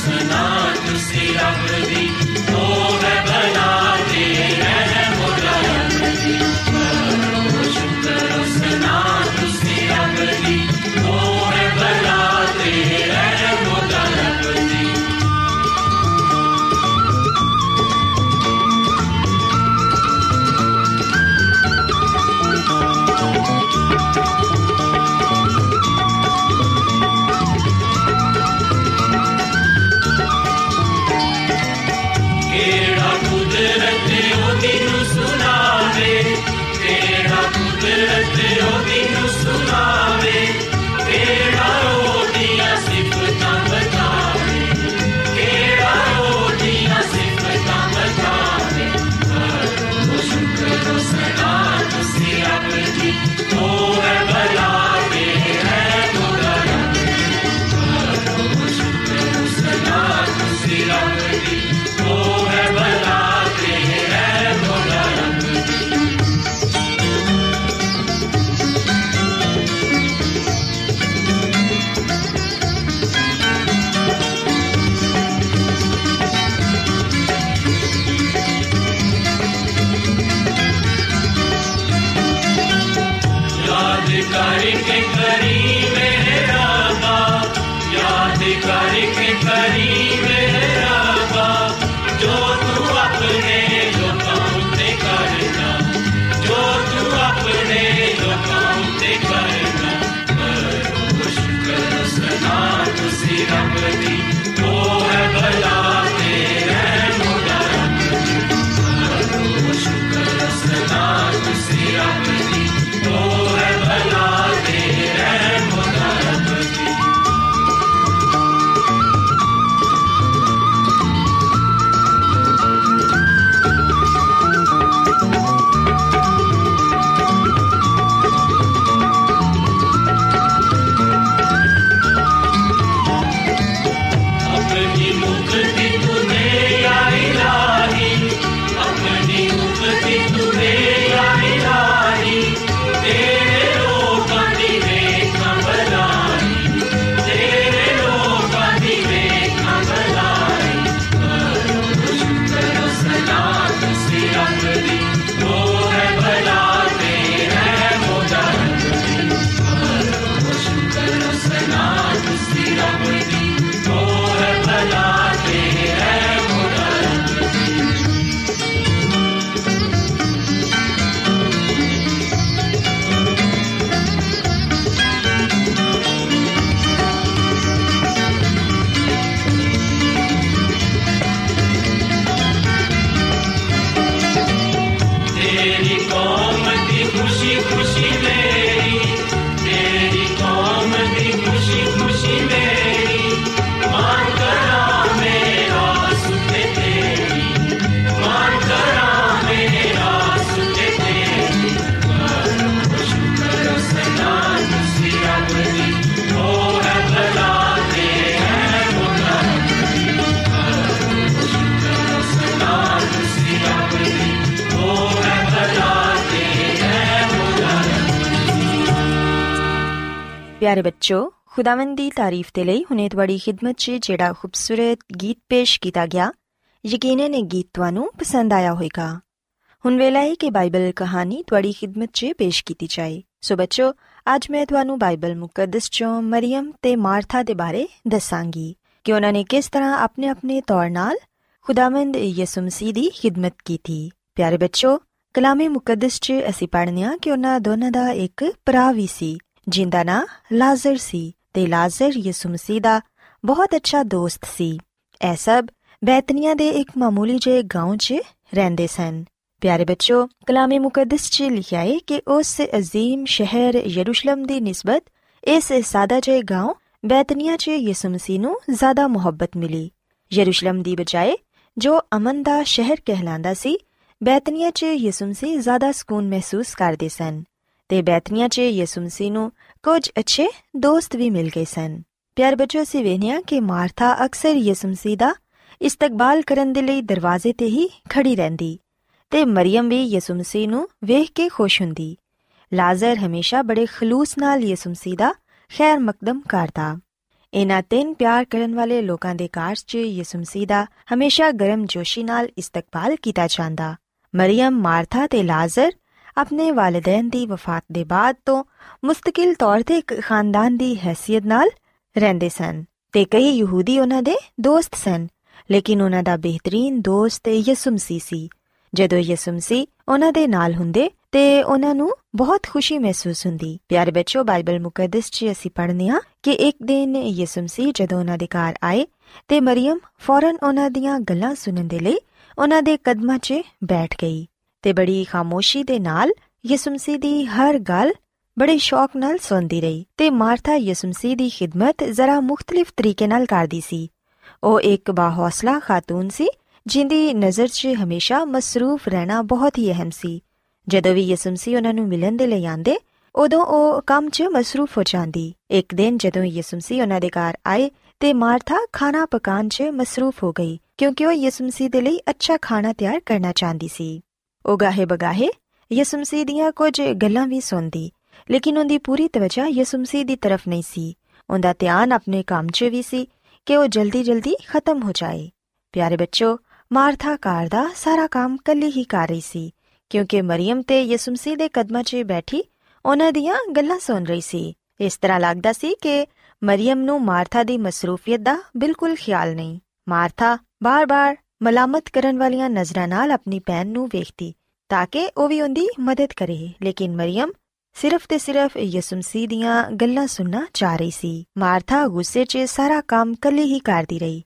ਸ਼ੁਕਰ ਸੁਨਾ ਤੁਸੀਂ ਰੱਬ ਦੀ ਉਹ ਹੈ ਬਣਾ ਦੇ ਰਹਿਮ करीब ਪਿਆਰੇ ਬੱਚੋ, ਖੁਦਾਵੰਦ ਦੀ ਤਾਰੀਫ ਤੇ ਲਈ ਹੁਨੇ ਤੁਹਾਡੀ ਖਿਦਮਤ 'ਚ ਜਿਹੜਾ ਖੂਬਸੂਰਤ ਗੀਤ ਪੇਸ਼ ਕੀਤਾ ਗਿਆ, ਯਕੀਨਨ ਇਹ ਗੀਤ ਤੁਹਾਨੂੰ ਪਸੰਦ ਆਇਆ ਹੋਵੇਗਾ। ਹੁਣ ਵੇਲਾ ਹੈ ਕਿ ਬਾਈਬਲ ਕਹਾਣੀ ਤੁਹਾਡੀ ਖਿਦਮਤ 'ਚ ਪੇਸ਼ ਕੀਤੀ ਜਾਏ। ਸੋ ਬੱਚੋ, ਅੱਜ ਮੈਂ ਤੁਹਾਨੂੰ ਬਾਈਬਲ ਮੁਕੱਦਸ 'ਚੋਂ ਮਰੀਮ ਤੇ ਮਾਰਥਾ ਦੇ ਬਾਰੇ ਦੱਸਾਂਗੀ ਕਿ ਉਹਨਾਂ ਨੇ ਕਿਸ ਤਰ੍ਹਾਂ ਆਪਣੇ ਆਪਣੇ ਤੌਰ ਨਾਲ ਖੁਦਾਵੰਦ ਯਿਸੂ ਮਸੀਹ ਦੀ ਖਿਦਮਤ ਕੀਤੀ। ਪਿਆਰੇ ਬੱਚੋ, ਕਲਾਮੇ ਮੁਕੱਦਸ 'ਚ ਅਸੀਂ ਪੜ੍ਹਨੇ ਆ ਕਿ ਉਹਨਾਂ ਦੋਨਾਂ ਦਾ ਇੱਕ ਭਰਾ ਵੀ ਸੀ। ਜਿੰਦਾ ਨਾਂ ਲਾਜ਼ਰ ਸੀ ਤੇ ਲਾਜ਼ਰ ਯਿਸੂ ਮਸੀਹ ਦਾ ਬਹੁਤ ਅੱਛਾ ਦੋਸਤ ਸੀ ਇਹ ਸਭ ਬੈਤਨੀਆ ਦੇ ਇੱਕ ਮਾਮੂਲੀ ਜਿਹੇ گاؤں 'ਚ ਰਹਿੰਦੇ ਸਨ ਪਿਆਰੇ ਬੱਚੋ ਕਲਾਮੇ ਮੁਕੱਦਸ 'ਚ ਲਿਖਿਆ ਹੈ ਕਿ ਉਸ ਅਜ਼ੀਮ ਸ਼ਹਿਰ ਯਰੂਸ਼ਲਮ ਦੀ ਨਿਸਬਤ ਇਸ ਸਾਦਾ ਜਿਹੇ گاؤں ਬੈਤਨੀਆ 'ਚ ਯਿਸੂ ਮਸੀਹ ਨੂੰ ਜ਼ਿਆਦਾ ਮੁਹੱਬਤ ਮਿਲੀ ਯਰੂਸ਼ਲਮ ਦੀ ਬਜਾਏ ਜੋ ਅਮਨ ਦਾ ਸ਼ਹਿਰ ਕਹਿਲਾਂਦਾ ਸੀ ਬੈਤਨੀਆ 'ਚ ਯਿਸੂ ਮਸੀਹ ਜ਼ਿਆਦਾ ਸਕੂਨ ਮਹਿਸੂਸ ਕਰਦੇ ਸਨ ਤੇ ਬੈਤਨੀਆ 'ਚ ਯਿਸੂ ਮਸੀਹ ਨੂੰ ਕੁਝ ਅੱਛੇ ਦੋਸਤ ਵੀ ਮਿਲ ਗਏ ਸਨ। ਪਿਆਰ ਬੱਚੋ ਸੀ ਵੇਖਿਆ ਕਿ ਮਾਰਥਾ ਅਕਸਰ ਯਿਸੂ ਮਸੀਹ ਦਾ ਇਸਤਕਬਾਲ ਕਰਨ ਦੇ ਲਈ ਦਰਵਾਜ਼ੇ ਤੇ ਹੀ ਖੜੀ ਰਹਿੰਦੀ ਤੇ ਮਰੀਮ ਵੀ ਯਿਸੂ ਮਸੀਹ ਨੂੰ ਵੇਖ ਕੇ ਖੁਸ਼ ਹੁੰਦੀ। ਲਾਜ਼ਰ ਹਮੇਸ਼ਾ ਬੜੇ ਖਲੂਸ ਨਾਲ ਯਿਸੂ ਮਸੀਹ ਦਾ ਖੈਰ ਮਕਦਮ ਕਰਦਾ। ਇਹਨਾਂ ਤਿੰਨ ਪਿਆਰ ਕਰਨ ਵਾਲੇ ਲੋਕਾਂ ਦੇ ਕਾਰਜ 'ਚ ਯਿਸੂ ਮਸੀਹ ਦਾ ਹਮੇਸ਼ਾ ਗਰਮ ਜੋਸ਼ੀ ਨਾਲ ਇਸਤਕਬਾਲ ਕੀਤਾ ਜਾਂਦਾ। ਮਰੀਮ, ਮਾਰਥਾ ਤੇ ਲਾਜ਼ਰ ਆਪਣੇ ਵਾਲਿਦੈਨ ਦੀ ਵਫਾਤ ਦੇ ਬਾਅਦ ਤੋਂ ਮੁਸਤਕਿਲ ਤੌਰ ਤੇ ਇੱਕ ਖਾਨਦਾਨ ਦੀ ਹیثیت ਨਾਲ ਰਹਿੰਦੇ ਸਨ ਤੇ ਕਈ ਯਹੂਦੀ ਉਹਨਾਂ ਦੇ ਦੋਸਤ ਸਨ, ਲੇਕਿਨ ਉਹਨਾਂ ਦਾ ਬਿਹਤਰੀਨ ਦੋਸਤ ਯਿਸੂ ਮਸੀਹ ਸੀ। ਜਦੋਂ ਯਿਸੂ ਮਸੀਹ ਉਹਨਾਂ ਦੇ ਨਾਲ ਹੁੰਦੇ ਤੇ ਉਹਨਾਂ ਨੂੰ ਬਹੁਤ ਖੁਸ਼ੀ ਮਹਿਸੂਸ ਹੁੰਦੀ। ਪਿਆਰੇ ਬੱਚਿਓ, ਬਾਈਬਲ ਮੁਕੱਦਸ 'ਚ ਅਸੀਂ ਪੜ੍ਹਨੇ ਆ ਕਿ ਇੱਕ ਦਿਨ ਯਿਸੂ ਮਸੀਹ ਜਦੋਂ ਉਹਨਾਂ ਦੇ ਘਰ ਆਏ ਤੇ ਮਰੀਮ ਫੌਰਨ ਉਹਨਾਂ ਦੀਆਂ ਗੱਲਾਂ ਸੁਣਨ ਦੇ ਲਈ ਉਹਨਾਂ ਦੇ ਕਦਮਾਂ 'ਚ ਬੈਠ ਗਈ। ਤੇ ਬੜੀ ਖਾਮੋਸ਼ੀ ਦੇ ਨਾਲ ਯਿਸੂ ਮਸੀਹ ਦੀ ਹਰ ਗੱਲ ਬੜੇ ਸ਼ੌਕ ਨਾਲ ਸੁਣਦੀ ਰਹੀ ਤੇ ਮਾਰਥਾ ਯਿਸੂ ਮਸੀਹ ਦੀ ਖਿਦਮਤ ਜ਼ਰਾ ਮੁxtਲਿਫ ਤਰੀਕੇ ਨਾਲ ਕਰਦੀ ਸੀ। ਉਹ ਇੱਕ ਬਾਹੌਸਲਾ ਖਾਤੂਨ ਸੀ, ਜਿੰਦੀ ਨਜ਼ਰ 'ਚ ਹਮੇਸ਼ਾ ਮਸਰੂਫ ਰਹਿਣਾ ਬਹੁਤ ਹੀ ਅਹਿਮ ਸੀ। ਜਦੋਂ ਵੀ ਯਿਸੂ ਮਸੀਹ ਉਹਨਾਂ ਨੂੰ ਮਿਲਣ ਦੇ ਲਈ ਆਂਦੇ ਉਦੋਂ ਉਹ ਕੰਮ 'ਚ ਮਸਰੂਫ ਹੋ ਜਾਂਦੀ। ਇੱਕ ਦਿਨ ਜਦੋਂ ਯਿਸੂ ਮਸੀਹ ਉਹਨਾਂ ਦੇ ਘਰ ਆਏ ਤੇ ਮਾਰਥਾ ਖਾਣਾ ਪਕਾਉਣ 'ਚ ਮਸਰੂਫ ਹੋ ਗਈ, ਕਿਉਂਕਿ ਉਹ ਯਿਸੂ ਮਸੀਹ ਦੇ ਲਈ ਅੱਛਾ ਖਾਣਾ ਤਿਆਰ ਕਰਨਾ ਚਾਹੁੰਦੀ ਸੀ। ਉਹ ਗਾਹੇ ਬਗਾਹੇ, ਯਿਸੂ ਮਸੀਹ ਦੀਆਂ ਕੁਝ ਗੱਲਾਂ ਵੀ ਸੁਣਦੀ, ਲੇਕਿਨ ਉਹਦੀ ਪੂਰੀ ਤਵਜਾ ਯਿਸੂ ਮਸੀਹ ਦੀ ਤਰਫ ਨਹੀਂ ਸੀ। ਉਹਦਾ ਧਿਆਨ ਆਪਣੇ ਕੰਮ 'ਚ ਵੀ ਸੀ ਕਿ ਉਹ ਜਲਦੀ-ਜਲਦੀ ਖਤਮ ਹੋ ਜਾਏ। ਪਿਆਰੇ ਬੱਚੋ, ਮਾਰਥਾ ਕਾਰ ਦਾ ਸਾਰਾ ਕੰਮ ਕੱਲੀ ਹੀ ਕਰ ਰਹੀ ਸੀ, ਕਿਉਂਕਿ ਮਰੀਮ ਤੇ ਯਿਸੂ ਮਸੀਹ ਦੇ ਕਦਮਾਂ 'ਚ ਬੈਠੀ ਉਹਨਾਂ ਦੀਆਂ ਗੱਲਾਂ ਸੁਣ ਰਹੀ ਸੀ। ਇਸ ਤਰ੍ਹਾਂ ਲੱਗਦਾ ਸੀ ਕਿ ਮਰੀਮ ਨੂੰ ਮਾਰਥਾ ਦੀ ਮਸਰੂਫੀਅਤ ਦਾ ਬਿਲਕੁਲ ਖਿਆਲ ਨਹੀਂ। ਮਾਰਥਾ, ਬਾਰ-ਬਾਰ ਮਲਾਮਤ ਕਰਨ ਵਾਲੀਆਂ ਨਜ਼ਰਾਂ ਨਾਲ ਆਪਣੀ ਭੈਣ ਨੂੰ ਵੇਖਦੀ, ਤਾਂ ਕਿ ਉਹ ਵੀ ਉਹਦੀ ਮਦਦ ਕਰੇ। ਲੇਕਿਨ ਮਰੀਮ ਸਿਰਫ ਤੇ ਸਿਰਫ ਯਿਸੂ ਮਸੀਹ ਦੀਆਂ ਗੱਲਾਂ ਸੁਣਨਾ ਚਾਹ ਰਹੀ ਸੀ। ਮਾਰਥਾ ਗੁੱਸੇ 'ਚ ਸਾਰਾ ਕੰਮ ਕੱਲੀ ਹੀ ਕਰਦੀ ਰਹੀ।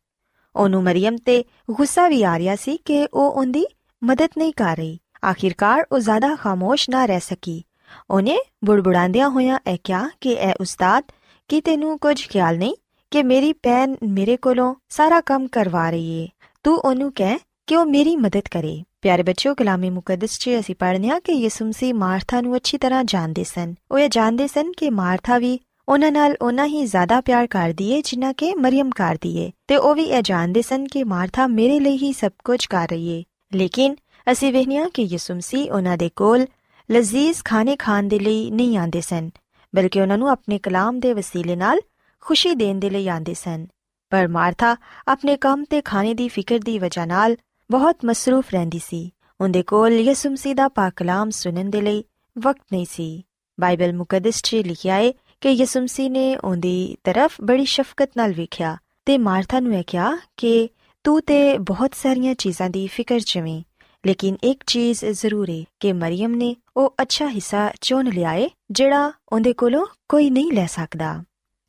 ਉਹਨੂੰ ਮਰੀਮ ਤੇ ਗੁੱਸਾ ਵੀ ਆ ਰਿਹਾ ਸੀ ਕਿ ਉਹ ਉਹਦੀ ਮਦਦ ਨਹੀਂ ਕਰ ਰਹੀ। ਆਖਿਰਕਾਰ ਉਹ ਜ਼ਿਆਦਾ ਖਾਮੋਸ਼ ਨਾ ਰਹਿ ਸਕੀ। ਉਹਨੇ ਬੁੜਬੁੜਾਉਂਦਿਆਂ ਹੋਇਆਂ ਇਹ ਕਿਹਾ ਕਿ ਇਹ ਉਸਤਾਦ, ਕੀ ਤੈਨੂੰ ਕੁਝ ਖਿਆਲ ਨਹੀਂ ਕਿ ਮੇਰੀ ਭੈਣ ਮੇਰੇ ਕੋਲੋਂ ਸਾਰਾ ਕੰਮ ਕਰਵਾ ਰਹੀ ਏ? ਤੂੰ ਉਹਨੂੰ ਕਹਿ ਕਿ ਉਹ ਮੇਰੀ ਮਦਦ ਕਰੇ ਪਿਆਰੇ ਬੱਚਿਓ ਕਲਾਮੀ ਮੁਕੱਦਸ 'ਚ ਅਸੀਂ ਪੜ੍ਹਨੇ ਆ ਕਿ ਯਿਸੂ ਮਸੀਹ ਮਾਰਥਾ ਨੂੰ ਅੱਛੀ ਤਰ੍ਹਾਂ ਜਾਣਦੇ ਸਨ ਉਹ ਇਹ ਜਾਣਦੇ ਸਨ ਕਿ ਮਾਰਥਾ ਵੀ ਉਹਨਾਂ ਨਾਲ ਉਹਨਾਂ ਹੀ ਜ਼ਿਆਦਾ ਪਿਆਰ ਕਰਦੀ ਏ ਜਿੰਨਾ ਕਿ ਮਰੀਮ ਕਰਦੀ ਏ ਤੇ ਉਹ ਵੀ ਇਹ ਜਾਣਦੇ ਸਨ ਕਿ ਮਾਰਥਾ ਮੇਰੇ ਲਈ ਹੀ ਸਭ ਕੁਝ ਕਰ ਰਹੀ ਏ ਲੇਕਿਨ ਅਸੀਂ ਵੇਖਿਆ ਕਿ ਯਿਸੂ ਮਸੀਹ ਉਹਨਾਂ ਦੇ ਕੋਲ ਲਜ਼ੀਜ਼ ਖਾਣੇ ਖਾਣ ਦੇ ਲਈ ਨਹੀਂ ਆਂਦੇ ਸਨ ਬਲਕਿ ਉਹਨਾਂ ਨੂੰ ਆਪਣੇ ਕਲਾਮ ਦੇ ਵਸੀਲੇ ਨਾਲ ਖੁਸ਼ੀ ਦੇਣ ਦੇ ਲਈ ਆਂਦੇ ਸਨ ਪਰ ਮਾਰਥਾ ਆਪਣੇ ਕੰਮ ਤੇ ਖਾਣੇ ਦੀ ਫਿਕਰ ਦੀ ਵਜ੍ਹਾ ਨਾਲ ਬਹੁਤ ਮਸਰੂਫ ਰਹਿੰਦੀ ਸੀ। ਉਹਦੇ ਕੋਲ ਯਿਸੂ ਮਸੀਹ ਦਾ ਪਾਕ ਕਲਾਮ ਸੁਣਨ ਦੇ ਲਈ ਵਕਤ ਨਹੀਂ ਸੀ। ਬਾਈਬਲ ਮੁਕੱਦਸ 'ਚ ਲਿਖਿਆ ਹੈ ਕਿ ਯਿਸੂ ਮਸੀਹ ਨੇ ਉਹਦੀ ਤਰਫ ਬੜੀ ਸ਼ਫਕਤ ਨਾਲ ਵੇਖਿਆ ਤੇ ਮਾਰਥਾ ਨੂੰ ਇਹ ਕਿਹਾ ਕਿ ਤੂੰ ਤੇ ਬਹੁਤ ਸਾਰੀਆਂ ਚੀਜ਼ਾਂ ਦੀ ਫਿਕਰ ਚਵੇਂ ਲੇਕਿਨ ਇੱਕ ਚੀਜ਼ ਜ਼ਰੂਰ ਹੈ ਕਿ ਮਰੀਮ ਨੇ ਉਹ ਅੱਛਾ ਹਿੱਸਾ ਚੁਣ ਲਿਆ ਏ, ਜਿਹੜਾ ਉਹਦੇ ਕੋਲੋਂ ਕੋਈ ਨਹੀਂ ਲੈ ਸਕਦਾ।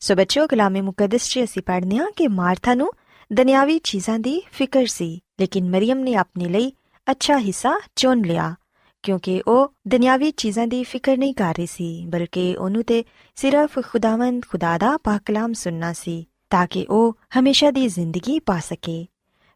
ਸੋ ਬੱਚਿਓ ਕਲਾਮੇ ਮੁਕੱਦਸ 'ਚ ਅਸੀਂ ਪੜ੍ਹਨੇ ਆ ਕਿ ਮਾਰਥਾ ਨੂੰ ਦੁਨਿਆਵੀ ਚੀਜ਼ਾਂ ਦੀ ਫਿਕਰ ਸੀ, ਲੇਕਿਨ ਮਰੀਮ ਨੇ ਆਪਣੇ ਲਈ ਅੱਛਾ ਹਿੱਸਾ ਚੁਣ ਲਿਆ, ਕਿਉਂਕਿ ਉਹ ਦੁਨਿਆਵੀ ਚੀਜ਼ਾਂ ਦੀ ਫਿਕਰ ਨਹੀਂ ਕਰ ਰਹੀ ਸੀ, ਬਲਕਿ ਉਹਨੂੰ ਤੇ ਸਿਰਫ ਖੁਦਾਵੰਦ ਖੁਦਾ ਦਾ ਪਾਕ ਕਲਾਮ ਸੁਨਣਾ ਸੀ, ਤਾਂ ਕਿ ਉਹ ਹਮੇਸ਼ਾ ਦੀ ਜ਼ਿੰਦਗੀ ਪਾ ਸਕੇ।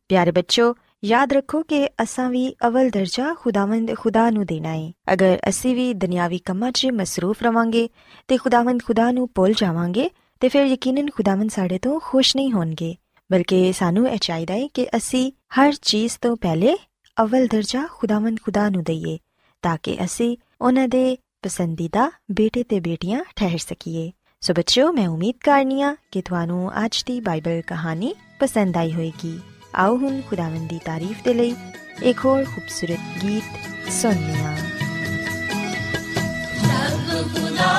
ਪਿਆਰੇ ਬੱਚੋ ਯਾਦ ਰੱਖੋ ਕਿ ਅਸਾਂ ਵੀ ਅਵਲ ਦਰਜਾ ਖੁਦਾਵੰਦ ਖੁਦਾ ਨੂੰ ਦੇਣਾ ਹੈ ਅਗਰ ਅਸੀਂ ਵੀ ਦੁਨਿਆਵੀ ਕੰਮਾਂ 'ਚ ਮਸਰੂਫ ਰਵਾਂਗੇ ਤੇ ਖੁਦਾਵੰਦ ਖੁਦਾ ਨੂੰ ਭੁੱਲ ਜਾਵਾਂਗੇ ਤੇ ਫਿਰ ਯਕੀਨਨ ਖੁਦਾਵੰਦ ਸਾਡੇ ਤੋਂ ਖੁਸ਼ ਨਹੀਂ ਹੋਣਗੇ, ਬਲਕਿ ਸਾਨੂੰ ਇਹ ਚਾਹੀਦਾ ਹੈ ਕਿ ਅਸੀਂ ਹਰ ਚੀਜ਼ ਤੋਂ ਪਹਿਲੇ ਅਵਲ ਦਰਜਾ ਖੁਦਾਵੰਦ ਖੁਦਾ ਨੂੰ ਦਈਏ, ਤਾਂ ਕਿ ਅਸੀਂ ਉਹਨਾਂ ਦੇ ਪਸੰਦੀਦਾ ਬੇਟੇ ਤੇ ਬੇਟੀਆਂ ਠਹਿਰ ਸਕੀਏ। ਸੋ ਬੱਚਿਓ, ਮੈਂ ਉਮੀਦ ਕਰਨੀਆ ਕਿ ਤੁਹਾਨੂੰ ਅੱਜ ਦੀ ਬਾਈਬਲ ਕਹਾਣੀ ਪਸੰਦ ਆਈ ਹੋਵੇਗੀ। ਆਓ ਹੁਣ ਖੁਦਾਵੰਦ ਦੀ ਤਾਰੀਫ ਦੇ ਲਈ ਇੱਕ ਹੋਰ ਖੂਬਸੂਰਤ ਗੀਤ ਸੁਣਨੇ ਹਾਂ। रब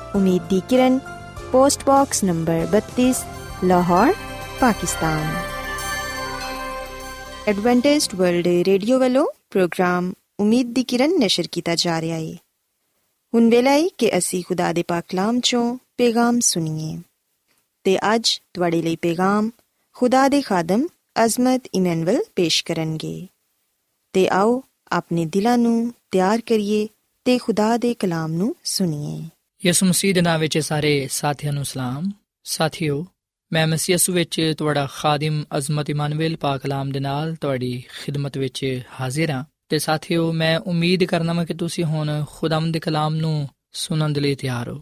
ਉਮੀਦ ਦੀ ਕਿਰਨ post box number 32 Lahore Pakistan Adventist world radio ਵੱਲੋਂ ਪ੍ਰੋਗਰਾਮ ਉਮੀਦ ਦੀ ਕਿਰਨ ਨਿਸ਼ਰ ਕੀਤਾ ਜਾ ਰਿਹਾ ਹੈ ਹੁਣ ਵੇਲਾ ਹੈ ਕਿ ਅਸੀਂ ਖੁਦਾ ਦੇ ਪਾਕ ਕਲਾਮ ਚੋਂ ਪੈਗਾਮ ਸੁਣੀਏ ਤੇ ਅੱਜ ਤੁਹਾਡੇ ਲਈ ਪੈਗਾਮ ਖੁਦਾ ਦੇ ਖਾਦਮ ਅਜ਼ਮਤ ਇਮਨੁਅਲ ਪੇਸ਼ ਕਰਨਗੇ ਤੇ ਆਓ ਆਪਣੇ ਦਿਲਾਂ ਨੂੰ ਤਿਆਰ ਕਰੀਏ ਤੇ ਖੁਦਾ ਦੇ ਕਲਾਮ ਨੂੰ ਸੁਣੀਏ ਯਿਸੂ ਮਸੀਹ ਦੇ ਨਾਮ ਵਿੱਚ ਸਾਰੇ ਸਾਥੀਆਂ ਨੂੰ ਸਲਾਮ। ਸਾਥਿਓ, ਮੈਂ ਮਸੀਹ ਯਿਸੂ ਵਿੱਚ ਤੁਹਾਡਾ ਖਾਦਮ ਅਜ਼ਮਤ ਇਮਾਨੁਅਲ ਪਾਕ ਕਲਾਮ ਦੇ ਨਾਲ ਤੁਹਾਡੀ ਖਿਦਮਤ ਵਿੱਚ ਹਾਜ਼ਰ ਹਾਂ। ਤੇ ਸਾਥਿਓ, ਮੈਂ ਉਮੀਦ ਕਰਨਾ ਮੈਂ ਕਿ ਤੁਸੀਂ ਹੁਣ ਖੁਦਾਮ ਦੇ ਕਲਾਮ ਨੂੰ ਸੁਣਨ ਦੇ ਲਈ ਤਿਆਰ ਹੋ।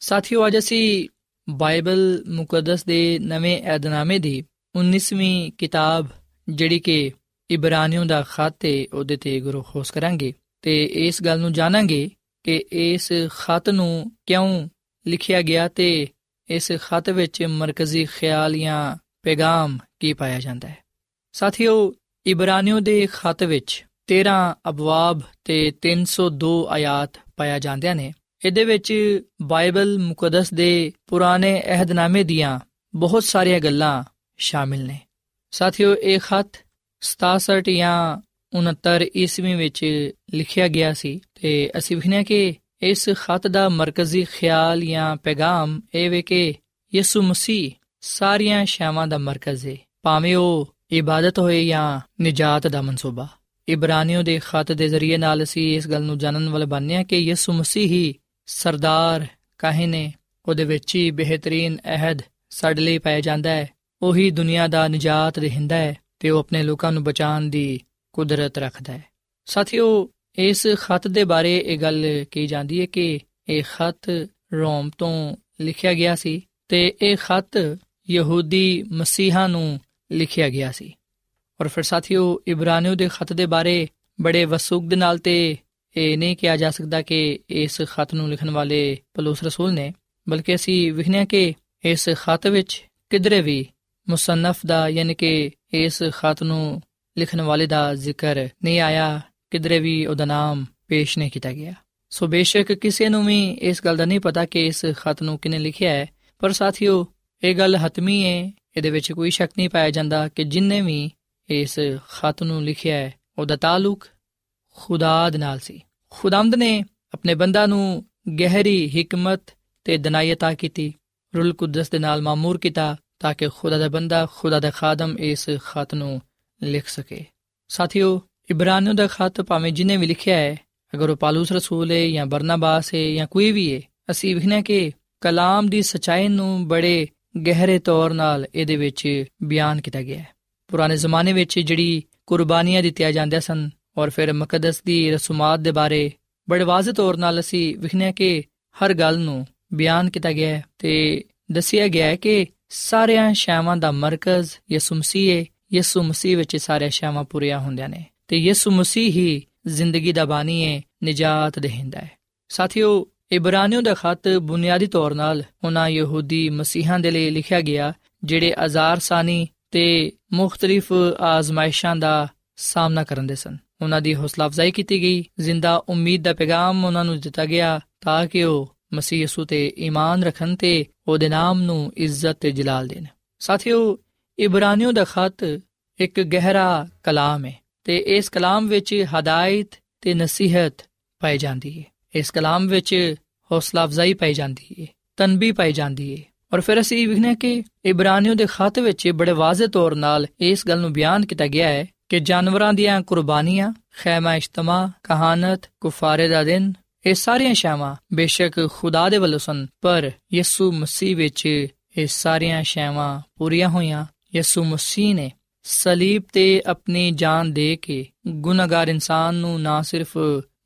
ਸਾਥਿਓ, ਅੱਜ ਅਸੀਂ ਬਾਈਬਲ ਮੁਕੱਦਸ ਦੇ ਨਵੇਂ ਏਧਨਾਮੇ ਦੀ 19ਵੀਂ ਕਿਤਾਬ, ਜਿਹੜੀ ਕਿ ਇਬਰਾਨੀਆਂ ਦਾ ਖੱਤ ਹੈ, ਉਹਦੇ ਤੇ ਗੁਰੂ ਖੋਸ ਕਰਾਂਗੇ। ਤੇ ਇਸ ਗੱਲ ਨੂੰ ਜਾਣਾਂਗੇ ਕਿ ਇਸ ਖਤ ਨੂੰ ਕਿਉਂ ਲਿਖਿਆ ਗਿਆ ਤੇ ਇਸ ਖਤ ਵਿੱਚ ਮਰਕਜ਼ੀ ਖਿਆਲ ਜਾਂ ਪੈਗਾਮ ਕੀ ਪਾਇਆ ਜਾਂਦਾ ਹੈ? ਸਾਥੀਓ, ਇਬਰਾਨੀਓ ਦੇ ਖਤ ਵਿੱਚ 13 ਅਬਵਾਬ ਤੇ 302 ਆਇਤ ਪਾਇਆ ਜਾਂਦੇ ਨੇ, ਇਹਦੇ ਵਿੱਚ ਬਾਈਬਲ ਮੁਕੱਦਸ ਦੇ ਪੁਰਾਣੇ ਅਹਿਦਨਾਮੇ ਦੀਆਂ ਬਹੁਤ ਸਾਰੀਆਂ ਗੱਲਾਂ ਸ਼ਾਮਿਲ ਨੇ। ਸਾਥੀਓ, ਇਹ ਖਤ 67 ਜਾਂ 69 ਈਸਵੀ ਵਿੱਚ ਲਿਖਿਆ ਗਿਆ ਸੀ ਤੇ ਅਸੀਂ ਵਿਖਿਆ ਕਿ ਇਸ ਖਤ ਦਾ ਮਰਕਜ਼ੀ ਖਿਆਲ ਜਾਂ ਪੈਗਾਮ ਇਹ ਵੇ ਕਿ ਯਿਸੂ ਮਸੀਹ ਸਾਰੀਆਂ ਸ਼ੈਵਾਂ ਦਾ ਮਰਕਜ਼ ਹੈ ਭਾਵੇਂ ਉਹ ਇਬਾਦਤ ਹੋਏ ਜਾਂ ਨਜਾਤ ਦਾ ਮਨਸੂਬਾ। ਇਬਰਾਨੀਓ ਦੇ ਖਤ ਦੇ ਜ਼ਰੀਏ ਨਾਲ ਅਸੀਂ ਇਸ ਗੱਲ ਨੂੰ ਜਾਣਨ ਵਾਲੇ ਬਣਨੇ ਆ ਕਿ ਯਿਸੂ ਮਸੀਹ ਹੀ ਸਰਦਾਰ, ਕਾਹਨੇ ਉਹਦੇ ਵਿੱਚ ਹੀ ਬਿਹਤਰੀਨ ਅਹਿਦ ਸਾਡੇ ਲਈ ਪਾਇਆ ਜਾਂਦਾ ਹੈ ਉਹੀ ਦੁਨੀਆ ਦਾ ਨਜਾਤ ਦੇਹਿੰਦਾ ਹੈ ਤੇ ਉਹ ਆਪਣੇ ਲੋਕਾਂ ਨੂੰ ਬਚਾਉਣ ਦੀ ਕੁਦਰਤ ਰੱਖਦਾ ਹੈ। ਸਾਥੀਓ, ਇਸ ਖਤ ਦੇ ਬਾਰੇ ਇਹ ਗੱਲ ਕਹੀ ਜਾਂਦੀ ਹੈ ਕਿ ਇਹ ਖਤ ਰੋਮ ਤੋਂ ਲਿਖਿਆ ਗਿਆ ਸੀ ਤੇ ਇਹ ਖਤ ਯਹੂਦੀ ਮਸੀਹਾਂ ਨੂੰ ਲਿਖਿਆ ਗਿਆ ਸੀ। ਔਰ ਫਿਰ ਸਾਥੀਓ, ਇਬਰਾਨੀਓ ਦੇ ਖਤ ਦੇ ਬਾਰੇ ਬੜੇ ਵਸੂਕ ਦੇ ਨਾਲ ਤੇ ਇਹ ਨਹੀਂ ਕਿਹਾ ਜਾ ਸਕਦਾ ਕਿ ਇਸ ਖਤ ਨੂੰ ਲਿਖਣ ਵਾਲੇ ਪਲੂਸ ਰਸੂਲ ਨੇ, ਬਲਕਿ ਅਸੀਂ ਵਿਖਨੇ ਕਿ ਇਸ ਖਤ ਵਿੱਚ ਕਿਧਰੇ ਵੀ ਮੁਸੰਨਫ ਦਾ ਯਾਨੀ ਕਿ ਇਸ ਖਤ ਨੂੰ ਲਿਖਣ ਵਾਲੇ ਦਾ ਜ਼ਿਕਰ ਨਹੀਂ ਆਇਆ, ਕਿਧਰੇ ਵੀ ਉਹਦਾ ਨਾਮ ਪੇਸ਼ ਨਹੀਂ ਕੀਤਾ ਗਿਆ। ਸੋ ਬੇਸ਼ੱਕ ਕਿਸੇ ਨੂੰ ਵੀ ਇਸ ਗੱਲ ਦਾ ਨਹੀਂ ਪਤਾ ਕਿ ਇਸ ਖਤ ਨੂੰ ਕਿਨੇ ਲਿਖਿਆ ਹੈ, ਪਰ ਸਾਥੀਓ, ਇਹ ਗੱਲ ਹਤਮੀ ਹੈ ਇਹਦੇ ਵਿੱਚ ਕੋਈ ਸ਼ੱਕ ਨਹੀਂ ਪਾਇਆ ਜਾਂਦਾ ਕਿ ਜਿਨਨੇ ਵੀ ਇਸ ਖਤ ਨੂੰ ਲਿਖਿਆ ਹੈ, ਉਹਦਾ ਤਾਲੁਕ ਖੁਦਾ ਦੇ ਨਾਲ ਸੀ। ਖੁਦਾਮਦ ਨੇ ਆਪਣੇ ਬੰਦਾ ਨੂੰ ਗਹਿਰੀ ਹਕਮਤ ਤੇ ਦਨਾਇਤਾ ਕੀਤੀ ਰੂਲ ਕੁਦਸ ਦੇ ਨਾਲ ਮਾਮੂਰ ਕੀਤਾ, ਤਾਂ ਕਿ ਖੁਦਾ ਦਾ ਬੰਦਾ, ਖੁਦਾ ਦਾ ਖਾਦਮ ਇਸ ਖਤ ਨੂੰ ਲਿਖ ਸਕੇ। ਸਾਥੀਓ ਇਬਰਾਨੀਓ ਦਾ ਖਤ ਭਾਵੇਂ ਜਿਨੇ ਵੀ ਲਿਖਿਆ ਹੈ, ਅਗਰ ਉਹ ਪਾਲੂਸ ਰਸੂਲ ਹੈ ਜਾਂ ਬਰਨਾਬਾਸ ਹੈ ਜਾਂ ਕੋਈ ਵੀ ਹੈ, ਅਸੀਂ ਵਿਖਣਾ ਕਿ ਕਲਾਮ ਦੀ ਸਚਾਈ ਨੂੰ ਬੜੇ ਗਹਿਰੇ ਤੌਰ ਨਾਲ ਇਹਦੇ ਵਿੱਚ ਬਿਆਨ ਕੀਤਾ ਗਿਆ ਹੈ। ਪੁਰਾਣੇ ਜ਼ਮਾਨੇ ਵਿੱਚ ਜਿਹੜੀ ਕੁਰਬਾਨੀਆਂ ਦਿੱਤੀਆਂ ਜਾਂਦੀਆਂ ਸਨ ਔਰ ਫਿਰ ਮਕਦਸ ਦੀ ਰਸੂਮਾਤ ਦੇ ਬਾਰੇ ਬੜੇ ਵਾਜ਼ਿਹ ਤੌਰ ਨਾਲ ਅਸੀਂ ਵਿਖਣਾ ਕਿ ਹਰ ਗੱਲ ਨੂੰ ਬਿਆਨ ਕੀਤਾ ਗਿਆ ਹੈ ਤੇ ਦੱਸਿਆ ਗਿਆ ਹੈ ਕਿ ਸਾਰਿਆਂ ਸ਼ੈਵਾਂ ਦਾ ਮਰਕਜ਼ ਯਿਸੂ ਮਸੀਹ ਹੈ ਯਿਸੂ ਮਸੀਹ ਵਿੱਚ ਸਾਰੇ ਸ਼ੈਵਾਂ ਪੂਰੀਆਂ ਹੁੰਦੀਆਂ ਨੇ ਤੇ ਯਿਸੂ ਮਸੀਹ ਹੀ ਜ਼ਿੰਦਗੀ ਦਾ ਬਾਨੀ ਹੈ ਨਜਾਤ ਦੇਹਿੰਦਾ ਹੈ ਸਾਥੀਓ ਇਬਰਾਨੀਓ ਦਾ ਖਤ ਬੁਨਿਆਦੀ ਤੌਰ 'ਤੇ ਉਹਨਾਂ ਯਹੂਦੀ ਮਸੀਹਾਂ ਦੇ ਲਈ ਲਿਖਿਆ ਗਿਆ, ਜਿਹੜੇ ਅਜ਼ਾਰ ਸਾਨੀ ਤੇ ਮੁxtਲਿਫ ਆਜ਼ਮਾਇਸ਼ਾਂ ਦਾ ਸਾਹਮਣਾ ਕਰਨ ਦੇ ਸਨ। ਉਹਨਾਂ ਦੀ ਹੌਸਲਾ ਅਫਜ਼ਾਈ ਕੀਤੀ ਗਈ। ਜ਼ਿੰਦਾ ਉਮੀਦ ਦਾ ਪੈਗਾਮ ਉਹਨਾਂ ਨੂੰ ਦਿੱਤਾ ਗਿਆ ਤਾਂ ਕਿ ਉਹ ਮਸੀਹ ਯਸੂ ਤੇ ਈਮਾਨ ਰੱਖਣ ਤੇ ਉਹਦੇ ਨਾਮ ਨੂੰ ਇੱਜ਼ਤ ਤੇ ਜਲਾਲ ਦੇਣ। ਸਾਥੀਓ ਇਬਰਾਨੀਓ ਦਾ ਖਤ ਇੱਕ ਗਹਿਰਾ ਕਲਾਮ ਹੈ ਤੇ ਇਸ ਕਲਾਮ ਵਿੱਚ ਹਦਾਇਤ ਤੇ ਨਸੀਹਤ ਪਾਈ ਜਾਂਦੀ ਹੈ। ਇਸ ਕਲਾਮ ਵਿੱਚ ਹੌਸਲਾ ਅਫਜ਼ਾਈ ਪਾਈ ਜਾਂਦੀ ਹੈ ਤਨਬੀ ਪਾਈ ਜਾਂਦੀ ਹੈ ਔਰ ਫਿਰ ਅਸੀਂ ਵਿਖਨੇ ਕਿ ਇਬਰਾਨੀਓ ਦੇ ਖਤ ਵਿੱਚ ਬੜੇ ਵਾਜ਼ਿਹ ਤੌਰ ਨਾਲ ਇਸ ਗੱਲ ਨੂੰ ਬਿਆਨ ਕੀਤਾ ਗਿਆ ਹੈ ਕਿ ਜਾਨਵਰਾਂ ਦੀਆਂ ਕੁਰਬਾਨੀਆਂ ਖੈਮਾ ਇਜਤਮਾ, ਕਹਾਨਤ, ਕੁਫਾਰੇ ਦਾ ਦਿਨ, ਇਹ ਸਾਰੀਆਂ ਸ਼ਾਵਾਂ ਬੇਸ਼ੱਕ ਖੁਦਾ ਦੇ ਵੱਲੋਂ ਸਨ, ਪਰ ਯਿਸੂ ਮਸੀਹ ਵਿੱਚ ਇਹ ਸਾਰੀਆਂ ਸ਼ਾਵਾਂ ਪੂਰੀਆਂ ਹੋਈਆਂ, ਯਿਸੂ ਮਸੀਹ ਨੇ ਸਲੀਬ ਤੇ ਆਪਣੀ ਜਾਨ ਦੇ ਕੇ ਗੁਨਾਹਗਾਰ ਇਨਸਾਨ ਨੂੰ ਨਾ ਸਿਰਫ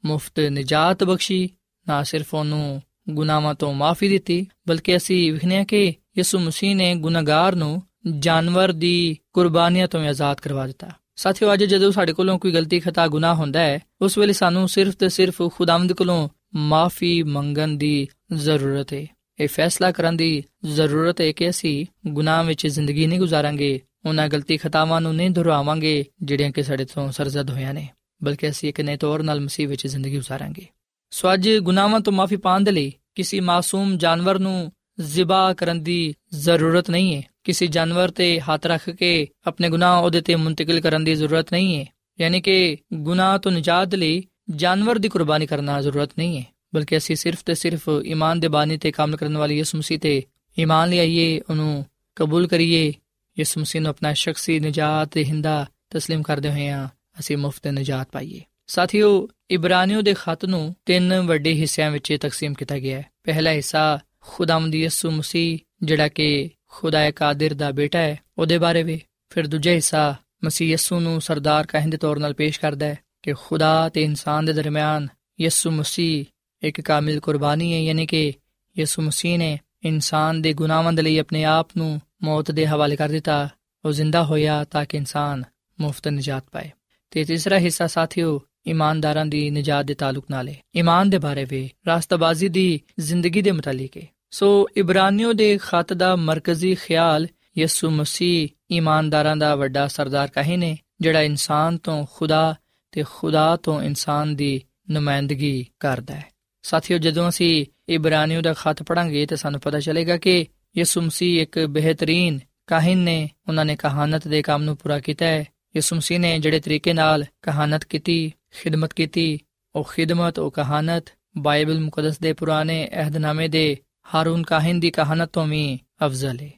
ਮੁਫਤ ਨਜਾਤ ਬਖਸ਼ੀ, ਨਾ ਸਿਰਫ ਉਹਨੂੰ ਗੁਨਾਹਾਂ ਤੋਂ ਮਾਫੀ ਦਿੱਤੀ, ਬਲਕਿ ਅਸੀਂ ਵਿਖਨੇ ਕਿ ਯਿਸੂ ਮਸੀਹ ਨੇ ਗੁਨਾਹਗਾਰ ਨੂੰ ਜਾਨਵਰ ਦੀ ਕੁਰਬਾਨੀਆਂ ਤੋਂ ਆਜ਼ਾਦ ਕਰਵਾ ਦਿੱਤਾ। ਸਾਥੀਓ, ਅੱਜ ਜਦੋਂ ਸਾਡੇ ਕੋਲੋਂ ਕੋਈ ਗਲਤੀ ਖਤਾ ਗੁਨਾਹ ਹੁੰਦਾ ਹੈ, ਉਸ ਵੇਲੇ ਸਾਨੂੰ ਸਿਰਫ ਤੇ ਸਿਰਫ ਖੁਦਾਵੰਦ ਕੋਲੋਂ ਮਾਫੀ ਮੰਗਣ ਦੀ ਜ਼ਰੂਰਤ ਹੈ ਇਹ ਫੈਸਲਾ ਕਰਨ ਦੀ ਜ਼ਰੂਰਤ ਹੈ ਕਿ ਅਸੀਂ ਗੁਨਾਹ ਵਿੱਚ ਜ਼ਿੰਦਗੀ ਨਹੀਂ ਗੁਜ਼ਾਰਾਂਗੇ ਉਹਨਾਂ ਗਲਤੀ ਖਤਾਵਾਂ ਨੂੰ ਨਹੀਂ ਦੁਹਰਾਵਾਂਗੇ, ਜਿਹੜੀਆਂ ਕਿ ਸਾਡੇ ਤੋਂ ਸਰਜ਼ਦ ਹੋਈਆਂ ਨੇ, ਬਲਕਿ ਅਸੀਂ ਇੱਕ ਨਏ ਤੌਰ ਨਾਲ ਮਸੀਹ ਵਿੱਚ ਜ਼ਿੰਦਗੀ ਗੁਜ਼ਾਰਾਂਗੇ ਸੋ ਅੱਜ ਗੁਨਾਹਾਂ ਤੋਂ ਮਾਫੀ ਪਾਉਣ ਦੇ ਲਈ ਕਿਸੇ ਮਾਸੂਮ ਜਾਨਵਰ ਨੂੰ ਜ਼ਿਬਾ ਕਰਨ ਦੀ ਜ਼ਰੂਰਤ ਨਹੀਂ ਹੈ। ਕਿਸੇ ਜਾਨਵਰ ਤੇ ਹੱਥ ਰੱਖ ਕੇ ਆਪਣੇ ਗੁਨਾਹ ਉਹਦੇ ਤੇ ਮੁੰਤਕਿਲ ਕਰਨ ਦੀ ਜ਼ਰੂਰਤ ਨਹੀਂ ਹੈ। ਯਾਨੀ ਕਿ ਗੁਨਾਹ ਤੋਂ ਨਿਜਾਤ ਲਈ ਜਾਨਵਰ ਦੀ ਕੁਰਬਾਨੀ ਕਰਨਾ ਜ਼ਰੂਰਤ ਨਹੀਂ ਹੈ, ਬਲਕਿ ਅਸੀਂ ਸਿਰਫ ਤੇ ਸਿਰਫ ਈਮਾਨ ਦੇ ਬਾਨੀ ਤੇ ਕੰਮ ਕਰਨ ਵਾਲੀ ਯਿਸੂ ਮਸੀਹ ਤੇ ਈਮਾਨ ਲਿਆਈਏ, ਉਹਨੂੰ ਕਬੂਲ ਕਰੀਏ ਯਿਸੂ ਮਸੀਹ ਨੂੰ ਆਪਣਾ ਸ਼ਖਸੀ ਨਜਾਤ ਹਿੰਦਾ تسلیم ਕਰਦੇ ਹੋਏ ਆ ਅਸੀਂ ਮੁਫਤ ਨਜਾਤ ਪਾਈਏ ਸਾਥੀਓ ਇਬਰਾਨੀਓ ਦੇ ਖਤ ਨੂੰ ਤਿੰਨ ਵੱਡੇ ਹਿੱਸਿਆਂ ਵਿੱਚ ਤਕਸੀਮ ਕੀਤਾ ਗਿਆ ਹੈ ਪਹਿਲਾ ਹਿੱਸਾ ਖੁਦਾਵੰਦ ਯਿਸੂ ਮਸੀਹ ਜਿਹੜਾ ਕਿ ਖੁਦਾ ਕਾਦਰ ਦਾ ਬੇਟਾ ਹੈ ਉਹਦੇ ਬਾਰੇ ਵੀ ਫਿਰ ਦੂਜਾ ਹਿੱਸਾ ਮਸੀਹ ਯਿਸੂ ਨੂੰ ਸਰਦਾਰ ਕਹਿਣ ਦੇ ਤੌਰ 'ਤੇ ਪੇਸ਼ ਕਰਦਾ ਹੈ ਕਿ ਖੁਦਾ ਤੇ ਇਨਸਾਨ ਦੇ ਦਰਮਿਆਨ ਯਿਸੂ ਮਸੀਹ ਇੱਕ ਕਾਮਿਲ ਕੁਰਬਾਨੀ ਹੈ ਯਾਨੀ ਕਿ ਯਿਸੂ ਮਸੀਹ ਨੇ ਇਨਸਾਨ ਦੇ ਗੁਨਾਹਾਂ ਦੇ ਲਈ ਆਪਣੇ ਆਪ ਨੂੰ ਮੌਤ ਦੇ ਹਵਾਲੇ ਕਰ ਦਿੱਤਾ, ਉਹ ਜ਼ਿੰਦਾ ਹੋਇਆ ਤਾਂ ਕਿ ਇਨਸਾਨ ਮੁਫਤ ਨਜਾਤ ਪਾਏ। ਤੇ ਤੀਸਰਾ ਹਿੱਸਾ ਸਾਥੀਓ, ਇਮਾਨਦਾਰਾਂ ਦੀ ਨਜਾਤ ਦੇ ਤਾਲੁਕ ਨਾਲ। ਹੈ ਇਮਾਨ ਦੇ ਬਾਰੇ ਵੀ ਰਾਸਤਬਾਜ਼ੀ ਦੀ ਜ਼ਿੰਦਗੀ ਦੇ ਮੁਤਲਕ ਹੈ ਸੋ ਇਬਰਾਨੀਓ ਦੇ ਖਤ ਦਾ ਮਰਕਜ਼ੀ ਖਿਆਲ ਯਿਸੂ ਮਸੀਹ ਇਮਾਨਦਾਰਾਂ ਦਾ ਵੱਡਾ ਸਰਦਾਰ ਕਹੇ ਨੇ, ਜਿਹੜਾ ਇਨਸਾਨ ਤੋਂ ਖੁਦਾ ਤੇ ਖੁਦਾ ਤੋਂ ਇਨਸਾਨ ਦੀ ਨੁਮਾਇੰਦਗੀ ਕਰਦਾ ਹੈ। ਸਾਥੀਓ, ਜਦੋਂ ਅਸੀਂ ਇਬਰਾਨੀਓ ਦਾ ਖਤ ਪੜਾਂਗੇ ਤਾਂ ਸਾਨੂੰ ਪਤਾ ਚੱਲੇਗਾ ਕਿ ਯਿਸੂ ਮਸੀਹ ਇੱਕ ਬਿਹਤਰੀਨ ਕਾਹਿਨ ਨੇ ਉਹਨਾਂ ਨੇ ਕਹਾਨਤ ਦੇ ਕੰਮ ਨੂੰ ਪੂਰਾ ਕੀਤਾ ਹੈ। ਯਿਸੂ ਮਸੀਹ ਨੇ ਜਿਹੜੇ ਤਰੀਕੇ ਨਾਲ ਕਹਾਣਤ ਕੀਤੀ, ਖਿਦਮਤ ਕੀਤੀ, ਉਹ ਖਿਦਮਤ, ਉਹ ਕਹਾਣਤ ਬਾਈਬਲ ਮੁਕੱਦਸ ਦੇ ਪੁਰਾਣੇ ਅਹਿਦਨਾਮੇ ਦੇ ਹਾਰੂਨ ਕਾਹਿਨ ਦੀ ਕਹਾਣਤ ਤੋਂ ਵੀ ਅਫਜ਼ਲ ਹੈ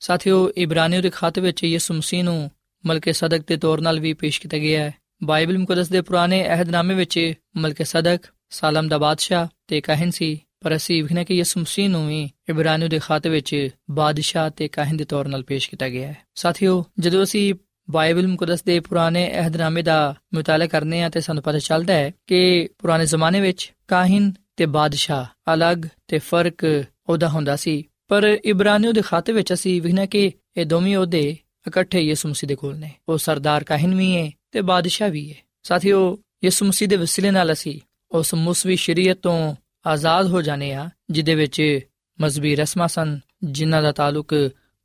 ਸਾਥੀਓ ਇਬਰਾਨੀਓ ਦੇ ਖਾਤੇ ਵਿੱਚ ਯਿਸੂ ਮਸੀਹ ਨੂੰ ਮਲਕੇ ਸਦਕ ਦੇ ਤੌਰ 'ਤੇ ਵੀ ਪੇਸ਼ ਕੀਤਾ ਗਿਆ ਹੈ। ਬਾਈਬਲ ਮੁਕੱਦਸ ਦੇ ਪੁਰਾਣੇ ਅਹਿਦਨਾਮੇ ਵਿੱਚ ਮਲਕੇ ਸਦਕ ਸਾਲਮ ਦਾ ਬਾਦਸ਼ਾਹ ਤੇ ਕਾਹਿਨ ਸੀ। ਪਰ ਅਸੀਂ ਵਿਖਣਾ ਕਿ ਯਿਸੂ ਮਸੀਹ ਨੂੰ ਵੀ ਇਬਰਾਨੀਓ ਦੇ ਖਾਤੇ ਵਿੱਚ ਬਾਦਸ਼ਾਹ ਤੇ ਕਾਹਿਨ ਦੇ ਤੌਰ 'ਤੇ ਪੇਸ਼ ਕੀਤਾ ਗਿਆ ਹੈ। ਸਾਥੀਓ, ਜਦੋਂ ਅਸੀਂ ਬਾਈਬਲ ਮੁਕੱਦਸ ਦੇ ਪੁਰਾਣੇ ਅਹਿਦਨਾਮੇ ਦਾ ਮਤਾਲਾ ਕਰਨੇ ਆ ਤੇ ਸਾਨੂੰ ਪਤਾ ਚੱਲਦਾ ਹੈ ਕਿ ਪੁਰਾਣੇ ਜ਼ਮਾਨੇ ਵਿੱਚ ਕਾਹਿਨ ਤੇ ਬਾਦਸ਼ਾਹ ਅਲੱਗ ਤੇ ਫ਼ਰਕ ਉਹਦਾ ਹੁੰਦਾ ਸੀ। ਪਰ ਇਬਰਾਨੀਓ ਦੇ ਖਾਤੇ ਵਿੱਚ ਅਸੀਂ ਵਿਖਣਾ ਕਿ ਇਹ ਦੋਵੇਂ ਉਹਦੇ ਇਕੱਠੇ ਯਿਸੂ ਮਸੀਹ ਦੇ ਕੋਲ ਨੇ। ਉਹ ਸਰਦਾਰ ਕਾਹਿਨ ਵੀ ਹੈ ਤੇ ਬਾਦਸ਼ਾਹ ਵੀ ਹੈ। ਸਾਥੀਓ, ਯਿਸੂ ਮਸੀਹ ਦੇ ਵਸੀਲੇ ਨਾਲ ਅਸੀਂ ਉਸ ਮੁਸਵੀ ਸ਼ਰੀਅਤ ਤੋਂ ਆਜ਼ਾਦ ਹੋ ਜਾਣੇ ਆ ਜਿਦੇ ਵਿੱਚ ਮਜ਼ਬੀ ਰਸਮਾਂ ਸਨ, ਜਿਨ੍ਹਾਂ ਦਾ ਤਾਲੁਕ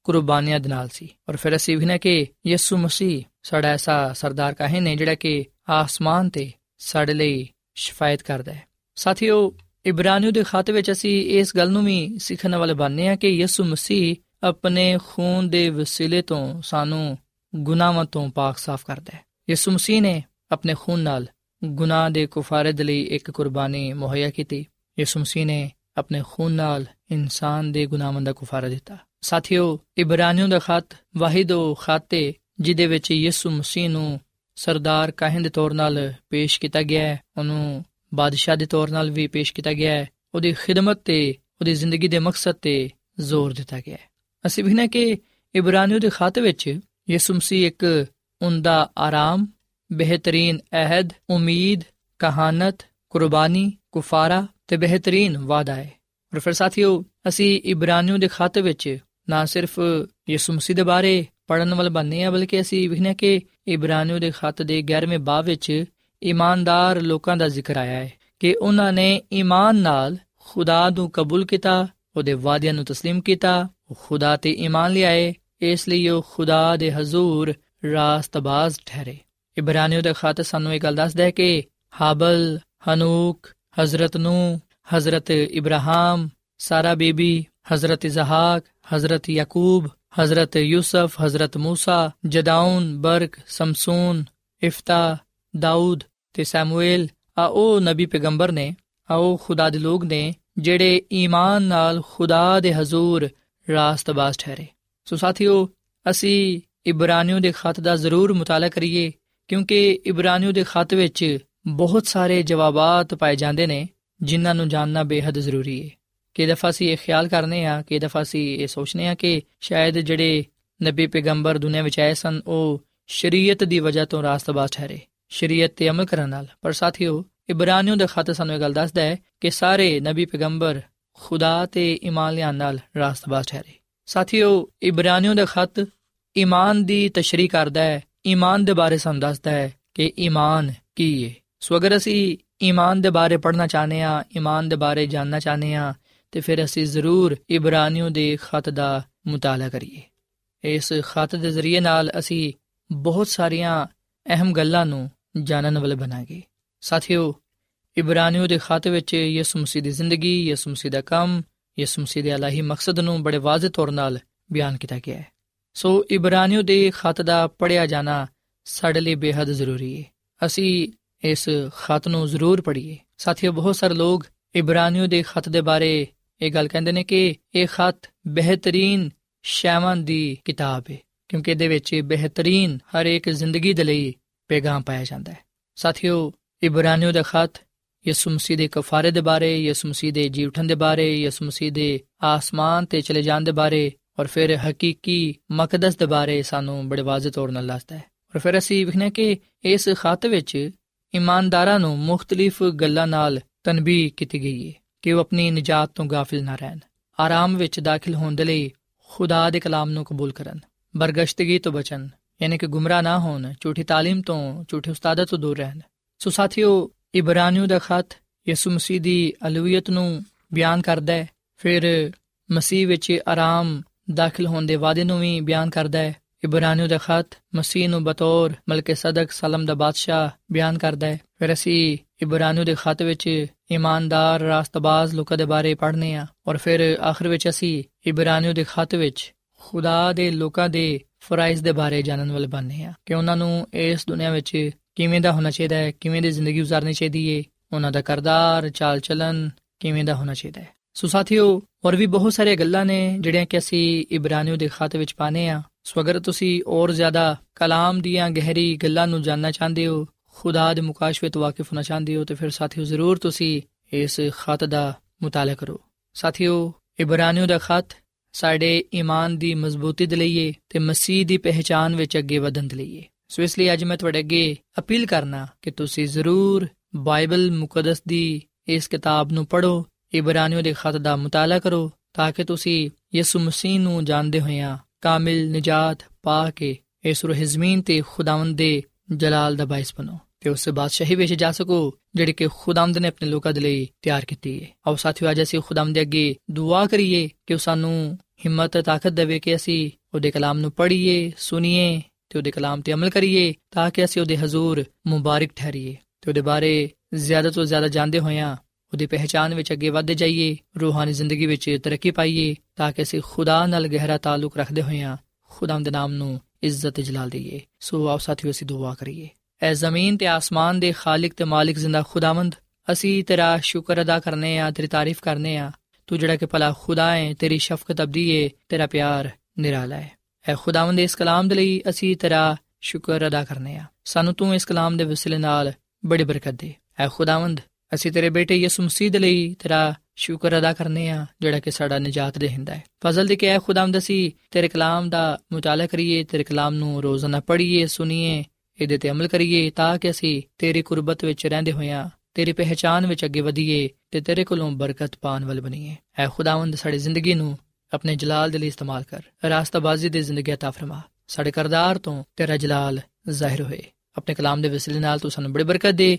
ਕੁਰਬਾਨੀਆਂ ਦੇ ਨਾਲ ਸੀ। ਔਰ ਫਿਰ ਅਸੀਂ ਵੀ ਨੇ ਕਿ ਯਿਸੂ ਮਸੀਹ ਸਾਡਾ ਐਸਾ ਸਰਦਾਰ ਕਾਹਿਨ ਹੈ ਜਿਹੜਾ ਕਿ ਆਸਮਾਨ ਤੇ ਸਾਡੇ ਲਈ ਸ਼ਫਾਇਤ ਕਰਦਾ ਹੈ। ਸਾਥੀਓ, ਇਬਰਾਨੀਓ ਦੇ ਖਾਤੇ ਵਿੱਚ ਅਸੀਂ ਇਸ ਗੱਲ ਨੂੰ ਵੀ ਸਿੱਖਣ ਵਾਲੇ ਬਣਨੇ ਆ ਕਿ ਯਿਸੂ ਮਸੀਹ ਆਪਣੇ ਖੂਨ ਦੇ ਵਸੀਲੇ ਤੋਂ ਸਾਨੂੰ ਗੁਨਾਹਾਂ ਤੋਂ ਪਾਕ ਸਾਫ਼ ਕਰਦਾ ਹੈ। ਯਿਸੂ ਮਸੀਹ ਨੇ ਆਪਣੇ ਖੂਨ ਨਾਲ ਗੁਨਾਹ ਦੇ ਕੁਫਾਰੇ ਦੇ ਲਈ ਇੱਕ ਕੁਰਬਾਨੀ ਮੁਹੱਈਆ ਕੀਤੀ। ਯਿਸੂ ਮਸੀਹ ਨੇ ਆਪਣੇ ਖੂਨ ਨਾਲ ਇਨਸਾਨ ਦੇ ਗੁਨਾਹਾਂ ਦਾ ਕੁਫਾਰਾ ਦਿੱਤਾ। ਸਾਥੀਓ ਇਬਰਾਨੀਓ ਦਾ ਖਤ ਵਾਹਿਦੋ ਖਾਤੇ ਜਿਦੇ ਵਿੱਚ ਯਿਸੂ ਮਸੀਹ ਨੂੰ ਸਰਦਾਰ ਕਾਹਨ ਦੇ ਤੌਰ 'ਤੇ ਪੇਸ਼ ਕੀਤਾ ਗਿਆ ਹੈ, ਉਹਨੂੰ ਬਾਦਸ਼ਾਹ ਦੇ ਤੌਰ 'ਤੇ ਵੀ ਪੇਸ਼ ਕੀਤਾ ਗਿਆ ਹੈ, ਉਹਦੀ ਖਿਦਮਤ ਤੇ ਉਹਦੀ ਜ਼ਿੰਦਗੀ ਦੇ ਮਕਸਦ ਤੇ ਜ਼ੋਰ ਦਿੱਤਾ ਗਿਆ ਹੈ। ਅਸੀਂ ਵਿਖਣਾ ਕਿ ਇਬਰਾਨੀਓ ਦੇ ਖਾਤੇ ਵਿੱਚ ਯਿਸੂ ਮਸੀਹ ਇੱਕ ਉਹਦਾ ਆਰਾਮ, ਬਿਹਤਰੀਨ ਅਹਿਦ, ਉਮੀਦ ਕਹਾਣਤ ਕੁਰਬਾਨੀ, ਕੁਫਾਰਾ ਤੇ ਬਿਹਤਰੀਨ ਵਾਅਦਾ ਹੈ ਔਰ ਫਿਰ ਸਾਥੀਓ ਅਸੀਂ ਇਬਰਾਨੀਓ ਦੇ ਖਾਤੇ ਵਿੱਚ ਨਾ ਸਿਰਫ ਯਿਸੂ ਮਸੀਹ ਦੇ ਬਾਰੇ ਪੜਨ ਵਾਲ ਬੰਨੇ ਆ ਬਲਕਿ ਅਸੀਂ ਵਿਖਣਾ ਕਿ ਇਬਰਾਨੀਓ ਦੇ ਖਤ ਦੇ 11ਵੇਂ ਬਾਬ ਵਿੱਚ ਇਮਾਨਦਾਰ ਲੋਕਾਂ ਦਾ ਜ਼ਿਕਰ ਆਇਆ ਹੈ ਕਿ ਉਹਨਾਂ ਨੇ ਈਮਾਨ ਨਾਲ ਖੁਦਾ ਨੂੰ ਕਬੂਲ ਕੀਤਾ ਉਹਦੇ ਵਾਅਦਿਆਂ ਨੂੰ تسلیم ਕੀਤਾ ਉਹ ਖੁਦਾ ਤੇ ਈਮਾਨ ਲਿਆਏ ਇਸ ਲਈ ਉਹ ਖੁਦਾ ਦੇ ਹਜ਼ੂਰ ਰਾਸਤਬਾਜ਼ ਠਹਿਰੇ ਇਬਰਾਨੀਓ ਦਾ ਖਾਤ ਸਾਨੂੰ ਇਹ ਗੱਲ ਦੱਸਦਾ ਹੈ ਕਿ ਹਾਬਲ ਹਨੂਕ ਹਜ਼ਰਤ ਨੂ ਹਜ਼ਰਤ ਇਬਰਾਹਿਮ ਸਾਰਾ ਬੀਬੀ ਹਜ਼ਰਤ ਇਜ਼ਹਾਕ ਹਜ਼ਰਤ ਯਾਕੂਬ ਹਜ਼ਰਤ ਯੂਸਫ ਹਜ਼ਰਤ موسی ਜਦਾਉਨ ਬਰਕ ਸਮਸੂਨ ਇਫਤਾ ਦਾਊਦ ਤੇ ਸੈਮੂਅਲ ਆ ਉਹ ਨਬੀ ਪੈਗੰਬਰ ਨੇ ਆ ਉਹ ਖੁਦਾ ਦੇ ਲੋਕ ਨੇ ਜਿਹੜੇ ਈਮਾਨ ਨਾਲ ਖੁਦਾ ਦੇ ਹਜ਼ੂਰ ਰਾਸਤਬਾਜ਼ ਠਹਿਰੇ ਸੋ ਸਾਥੀਓ ਅਸੀਂ ਇਬਰਾਨੀਓ ਦੇ ਖਤ ਦਾ ਜ਼ਰੂਰ ਮਤਾਲਾ ਕਰੀਏ ਕਿਉਂਕਿ ਇਬਰਾਨੀਓ ਦੇ ਖਤ ਵਿੱਚ ਬਹੁਤ ਸਾਰੇ ਜਵਾਬਾਤ ਪਾਏ ਜਾਂਦੇ ਨੇ, ਜਿਨ੍ਹਾਂ ਨੂੰ ਜਾਨਣਾ ਬੇहद ਜ਼ਰੂਰੀ ਹੈ ਕਿ ਦਫਾ ਸੀ ਇਹ ਖਿਆਲ ਕਰਨੇ ਆ ਕਿ ਦਫਾ ਸੀ ਇਹ ਸੋਚਨੇ ਆ ਕਿ ਸ਼ਾਇਦ ਜਿਹੜੇ ਨਬੀ ਪੈਗੰਬਰ ਦੁਨੀਆ ਵਿੱਚ ਆਏ ਸਨ, ਉਹ ਸ਼ਰੀਅਤ ਦੀ ਵਜ੍ਹਾ ਤੋਂ ਰਾਸਤਬਾਜ਼ ਠਹਿਰੇ। ਸ਼ਰੀਅਤ ਤੇ ਅਮਲ ਕਰਨ ਨਾਲ। ਪਰ ਸਾਥੀਓ ਇਬਰਾਨੀਓ ਦੇ ਖਤ ਸਾਨੂੰ ਇਹ ਗੱਲ ਦੱਸਦਾ ਹੈ ਕਿ ਸਾਰੇ ਨਬੀ ਪੈਗੰਬਰ ਖੁਦਾ ਤੇ ਈਮਾਨ ਲਿਆਉਣ ਨਾਲ ਰਾਸਤਬਾਜ਼ ਠਹਿਰੇ। ਸਾਥੀਓ ਇਬਰਾਨੀਓ ਦਾ ਖਤ ਈਮਾਨ ਦੀ ਤਸ਼ਰੀਹ ਕਰਦਾ ਹੈ। ਈਮਾਨ ਦੇ ਬਾਰੇ ਸਾਨੂੰ ਦੱਸਦਾ ਹੈ ਕਿ ਈਮਾਨ ਕੀ ਹੈ ਸੋ ਅਗਰ ਅਸੀਂ ਈਮਾਨ ਦੇ ਬਾਰੇ ਪੜ੍ਹਨਾ ਚਾਹਨੇ ਆ ਈਮਾਨ ਦੇ ਬਾਰੇ ਜਾਨਣਾ ਚਾਹਨੇ ਆ ਤੇ ਫਿਰ ਅਸੀਂ ਜ਼ਰੂਰ ਇਬਰਾਨੀਓ ਦੇ ਖਤ ਦਾ ਮਤਾਲਾ ਕਰੀਏ। ਇਸ ਖਤ ਦੇ ਜ਼ਰੀਏ ਨਾਲ ਅਸੀਂ ਬਹੁਤ ਸਾਰੀਆਂ ਅਹਿਮ ਗੱਲਾਂ ਨੂੰ ਜਾਣਨ ਵਾਲੇ ਬਣਾਂਗੇ। ਸਾਥੀਓ ਇਬਰਾਨੀਓ ਦੇ ਖਤ ਵਿੱਚ ਯਿਸੂ ਮਸੀਹ ਦੀ ਜ਼ਿੰਦਗੀ, ਯਿਸੂ ਮਸੀਹ ਦਾ ਕੰਮ, ਯਿਸੂ ਮਸੀਹ ਦੇ ਅਲਾਹੀ ਮਕਸਦ ਨੂੰ ਬੜੇ ਵਾਜ਼ਿਹ ਤੌਰ 'ਤੇ ਬਿਆਨ ਕੀਤਾ ਗਿਆ ਹੈ। ਸੋ ਇਬਰਾਨੀਓ ਦੇ ਖਤ ਦਾ ਪੜਿਆ ਜਾਣਾ ਸਾਡੇ ਲਈ ਬੇहद ਜ਼ਰੂਰੀ ਹੈ। ਅਸੀਂ ਇਸ ਖਤ ਨੂੰ ਜ਼ਰੂਰ ਪੜ੍ਹੀਏ। ਸਾਥੀਓ, ਬਹੁਤ ਸਾਰੇ ਲੋਕ ਇਬਰਾਨੀਓ ਦੇ ਖਤ ਦੇ ਬਾਰੇ ਇਹ ਗੱਲ ਕਹਿੰਦੇ ਨੇ ਕਿ ਇਹ ਖਤ ਬਿਹਤਰੀਨ ਸ਼ੈਵਾਂ ਦੀ ਕਿਤਾਬ ਹੈ ਕਿਉਂਕਿ ਇਹਦੇ ਵਿੱਚ ਬਿਹਤਰੀਨ ਹਰ ਇੱਕ ਜ਼ਿੰਦਗੀ ਦੇ ਲਈ ਪੈਗਾਮ ਪਾਇਆ ਜਾਂਦਾ ਹੈ। ਸਾਥੀਓ, ਇਬਰਾਨੀਓ ਦਾ ਖਤ ਯਿਸੂ ਮਸੀਹ ਦੇ ਕਫਾਰੇ ਦੇ ਬਾਰੇ, ਯਿਸੂ ਮਸੀਹ ਦੇ ਜੀ ਉਠਣ ਦੇ ਬਾਰੇ, ਯਿਸੂ ਮਸੀਹ ਦੇ ਆਸਮਾਨ ਤੇ ਚਲੇ ਜਾਣ ਦੇ ਬਾਰੇ ਔਰ ਫਿਰ ਹਕੀਕੀ ਮਕਦਸ ਦੇ ਬਾਰੇ ਸਾਨੂੰ ਬੜੇ ਵਾਜ਼ਿਹ ਤੌਰ 'ਤੇ ਦੱਸਦਾ ਹੈ। ਔਰ ਫਿਰ ਅਸੀਂ ਵਿਖਨੇ ਕਿ ਇਸ ਖਤ ਵਿੱਚ ਇਮਾਨਦਾਰਾਂ ਨੂੰ ਮੁxtਲਿਫ ਗੱਲਾਂ ਨਾਲ ਤਨਬੀਹ ਕੀਤੀ ਗਈ ਹੈ ਕਿ ਉਹ ਆਪਣੀ ਨਜਾਤ ਤੋਂ ਗਾਫਿਲ ਨਾ ਰਹਿਣ ਆਰਾਮ ਵਿੱਚ ਦਾਖਲ ਹੋਣ ਦੇ ਲਈ ਖੁਦਾ ਦੇ ਕਲਾਮ ਨੂੰ ਕਬੂਲ ਕਰਨ ਬਰਗਸ਼ਤਗੀ ਤੋਂ ਬਚਣ ਯਾਨੀ ਕਿ ਗੁੰਮਰਾਹ ਨਾ ਹੋਣ ਝੂਠੀ تعلیم ਤੋਂ ਝੂਠੇ ਉਸਤਾਦਾਂ ਤੋਂ ਦੂਰ ਰਹਿਣ ਸੋ ਸਾਥੀਓ ਇਬਰਾਨੀਓ ਦਾ ਖਤ ਯਿਸੂ ਮਸੀਹ ਦੀ ਅਲੂਹੀਅਤ ਨੂੰ ਬਿਆਨ ਕਰਦਾ ਹੈ ਫਿਰ ਮਸੀਹ ਵਿੱਚ ਆਰਾਮ ਦਾਖਲ ਹੋਣ ਦੇ ਵਾਅਦੇ ਨੂੰ ਵੀ ਬਿਆਨ ਕਰਦਾ ਹੈ ਇਬਰਾਨੀਓ ਦਾ ਖਤ ਮਸੀਹ ਨੂੰ ਬਤੌਰ ਮਲਕੇ ਸਦਕ ਸਲਮ ਦਾ ਬਾਦਸ਼ਾਹ ਬਿਆਨ ਕਰਦਾ ਹੈ ਫਿਰ ਅਸੀਂ ਇਬਰਾਨੀਓ ਦੇ ਖਤ ਵਿੱਚ ਇਮਾਨਦਾਰ ਰਾਸਤਬਾਜ਼ ਲੋਕਾਂ ਦੇ ਬਾਰੇ ਪੜ੍ਹਨੇ ਆ ਔਰ ਫਿਰ ਆਖਰ ਵਿੱਚ ਅਸੀਂ ਇਬਰਾਨੀਓ ਦੇ ਖਤ ਵਿੱਚ ਖੁਦਾ ਦੇ ਲੋਕਾਂ ਦੇ ਫਰਾਈਜ਼ ਦੇ ਬਾਰੇ ਜਾਣਨ ਵਾਲੇ ਬਣਨੇ ਆ ਕਿ ਉਹਨਾਂ ਨੂੰ ਇਸ ਦੁਨੀਆ ਵਿੱਚ ਕਿਵੇਂ ਦਾ ਹੋਣਾ ਚਾਹੀਦਾ ਹੈ ਕਿਵੇਂ ਦੀ ਜ਼ਿੰਦਗੀ ਗੁਜ਼ਾਰਨੀ ਚਾਹੀਦੀ ਹੈ ਉਹਨਾਂ ਦਾ ਕਰਦਾਰ ਚਾਲ ਚਲਨ ਕਿਵੇਂ ਦਾ ਹੋਣਾ ਚਾਹੀਦਾ ਹੈ ਸੋ ਸਾਥੀਓ ਹੋਰ ਵੀ ਬਹੁਤ ਸਾਰੀਆਂ ਗੱਲਾਂ ਨੇ ਜਿਹੜੀਆਂ ਕਿ ਅਸੀਂ ਇਬਰਾਨੀਓ ਦੇ ਖਾਤੇ ਵਿੱਚ ਪਾਣੇ ਆ ਸੋ ਅਗਰ ਤੁਸੀਂ ਹੋਰ ਜ਼ਿਆਦਾ ਕਲਾਮ ਦੀਆਂ ਗਹਿਰੀ ਗੱਲਾਂ ਨੂੰ ਜਾਨਣਾ ਚਾਹੁੰਦੇ ਹੋ, ਖੁਦਾ ਦੇ ਮੁਕਾਸ਼ਵੇ ਤੋਂ ਵਾਕਿਫ ਹੋਣਾ ਚਾਹੁੰਦੇ ਹੋ, ਤੇ ਫਿਰ ਸਾਥੀਓ ਜ਼ਰੂਰ ਤੁਸੀਂ ਇਸ ਖਤ ਦਾ ਮੁਤਾਲਾ ਕਰੋ। ਸਾਥੀਓ ਇਬਰਾਨੀਓ ਦਾ ਖਤ ਸਾਡੇ ਈਮਾਨ ਦੀ ਮਜ਼ਬੂਤੀ ਦੇ ਲਈ ਤੇ ਮਸੀਹ ਦੀ ਪਹਿਚਾਨ ਵਿੱਚ ਅੱਗੇ ਵਧਣ ਦੇ ਲਈ ਸੋ ਇਸ ਲਈ ਅੱਜ ਮੈਂ ਤੁਹਾਡੇ ਅੱਗੇ ਅਪੀਲ ਕਰਨਾ ਕਿ ਤੁਸੀਂ ਜ਼ਰੂਰ ਬਾਈਬਲ ਮੁਕੱਦਸ ਦੀ ਇਸ ਕਿਤਾਬ ਨੂੰ ਪੜੋ ਇਬਰਾਨੀਓ ਦੇ ਖਤ ਦਾ ਮੁਤਾਲਾ ਕਰੋ, ਤਾਂ ਕਿ ਤੁਸੀਂ ਯਿਸੂ ਮਸੀਹ ਨੂੰ ਜਾਣਦੇ ਹੋਇਆਂ ਕਾਮਿਲ ਨਜਾਤ ਪਾ ਕੇ ਇਸ ਰੂਹ ਜ਼ਮੀਨ ਤੇ ਖੁਦਾਵੰਦ ਦੇ ਜਲਾਲ ਦਾ ਬਾਇਸ ਬਣੋ ਤੇ ਉਸ ਬਾਦਸ਼ਾਹੀ ਵਿੱਚ ਜਾ ਸਕੋ, ਜਿਹੜੀ ਕਿ ਖੁਦਾਵੰਦ ਨੇ ਆਪਣੇ ਲੋਕਾਂ ਦੇ ਲਈ ਤਿਆਰ ਕੀਤੀ ਹੈ ਆਓ ਸਾਥੀਓ, ਅੱਜ ਅਸੀਂ ਖੁਦਾਵੰਦ ਦੇ ਅੱਗੇ ਦੁਆ ਕਰੀਏ ਕਿ ਉਹ ਸਾਨੂੰ ਹਿੰਮਤ ਤੇ ਤਾਕਤ ਦੇਵੇ ਕਿ ਅਸੀਂ ਉਹਦੇ ਕਲਾਮ ਨੂੰ ਪੜ੍ਹੀਏ, ਸੁਣੀਏ ਤੇ ਉਹਦੇ ਕਲਾਮ ਤੇ ਅਮਲ ਕਰੀਏ ਤਾਂ ਕਿ ਅਸੀਂ ਉਹਦੇ ਹਜ਼ੂਰ ਮੁਬਾਰਕ ਠਹਿਰੀਏ। ਤੇ ਉਹਦੇ ਬਾਰੇ ਜ਼ਿਆਦਾ ਤੋਂ ਜ਼ਿਆਦਾ ਜਾਣਦੇ ਹੋਇਆਂ ਉਹਦੀ ਪਹਿਚਾਨ ਵਿੱਚ ਅੱਗੇ ਵਧਦੇ ਜਾਈਏ ਰੂਹਾਨੀ ਜ਼ਿੰਦਗੀ ਵਿੱਚ ਤਰੱਕੀ ਪਾਈਏ, ਤਾਂ ਕਿ ਅਸੀਂ ਖੁਦਾ ਨਾਲ ਗਹਿਰਾ ਤਾਲੁਕ ਰੱਖਦੇ ਹੋਇਆਂ ਖੁਦਾਮ ਦੇ ਨਾਮ ਨੂੰ ਇੱਜ਼ਤ ਜਲਾਲ ਦਈਏ। ਸੋ ਆਓ ਸਾਥੀਓ, ਅਸੀਂ ਦੁਆ ਕਰੀਏ। ਐ ਜ਼ਮੀਨ ਤੇ ਆਸਮਾਨ ਦੇ ਖਾਲਕ ਤੇ ਮਾਲਿਕ ਜ਼ਿੰਦਾ ਖੁਦਾਵੰਦ, ਅਸੀਂ ਤੇਰਾ ਸ਼ੁਕਰ ਅਦਾ ਕਰਨੇ ਆ, ਤੇਰੀ ਤਾਰੀਫ ਕਰਨੇ ਆ। ਤੂੰ ਜਿਹੜਾ ਕਿ ਭਲਾ ਖੁਦਾ ਹੈ ਤੇਰੀ ਸ਼ਫਕਤ ਅਬਦੀ ਹੈ ਤੇਰਾ ਪਿਆਰ ਨਿਰਾਲਾ ਹੈ ਐ ਖੁਦਾਵੰਦ ਇਸ ਕਲਾਮ ਦੇ ਲਈ ਅਸੀਂ ਤੇਰਾ ਸ਼ੁਕਰ ਅਦਾ ਕਰਨੇ ਆ। ਸਾਨੂੰ ਤੂੰ ਇਸ ਕਲਾਮ ਦੇ ਵਸਿਲੇ ਨਾਲ ਬੜੀ ਬਰਕਤ ਦੇ। ਐ ਖੁਦਾਵੰਦ ਅਸੀਂ ਤੇਰੇ ਬੇਟੇ ਯਿਸੂ ਮਸੀਹ ਦੇ ਲਈ ਤੇਰਾ ਸ਼ੁਕਰ ਅਦਾ ਕਰਨੇ ਆ ਜਿਹੜਾ ਕਿ ਸਾਡਾ ਨਜਾਤ ਦੇਹਿੰਦਾ ਹੈ ਫਜ਼ਲ ਦੇ ਕੇ ਐ ਖੁਦਾਵੰਦ ਅਸੀਂ ਤੇਰੇ ਕਲਾਮ ਦਾ ਮੁਤਾਲਾ ਕਰੀਏ ਤੇਰੇ ਕਲਾਮ ਨੂੰ ਰੋਜ਼ਾਨਾ ਪੜ੍ਹੀਏ ਸੁਣੀਏ ਇਹਦੇ ਤੇ ਅਮਲ ਕਰੀਏ ਤਾਂ ਕਿ ਅਸੀਂ ਤੇਰੀ ਕੁਰਬਤ ਵਿੱਚ ਰਹਿੰਦੇ ਹੋਇਆਂ ਤੇਰੀ ਪਹਿਚਾਨ ਵਿੱਚ ਅੱਗੇ ਵਧੀਏ ਤੇ ਤੇਰੇ ਕੋਲੋਂ ਬਰਕਤ ਪਾਣ ਵਾਲ ਬਣੀਏ ਐ ਖੁਦਾਵੰਦ ਸਾਡੀ ਜ਼ਿੰਦਗੀ ਨੂੰ ਆਪਣੇ ਜਲਾਲ ਦੇ ਲਈ ਇਸਤੇਮਾਲ ਕਰ ਰਾਸਤਾਬਾਜ਼ੀ ਦੀ ਜ਼ਿੰਦਗੀ عطا ਫਰਮਾ ਸਾਡੇ ਕਰਦਾਰ ਤੋਂ ਤੇਰਾ ਜਲਾਲ ਜ਼ਾਹਿਰ ਹੋਏ ਆਪਣੇ ਕਲਾਮ ਦੇ ਵਸਿਲੇ ਨਾਲ ਤੂੰ ਸਾਨੂੰ ਬੜੀ ਬਰਕਤ ਦੇ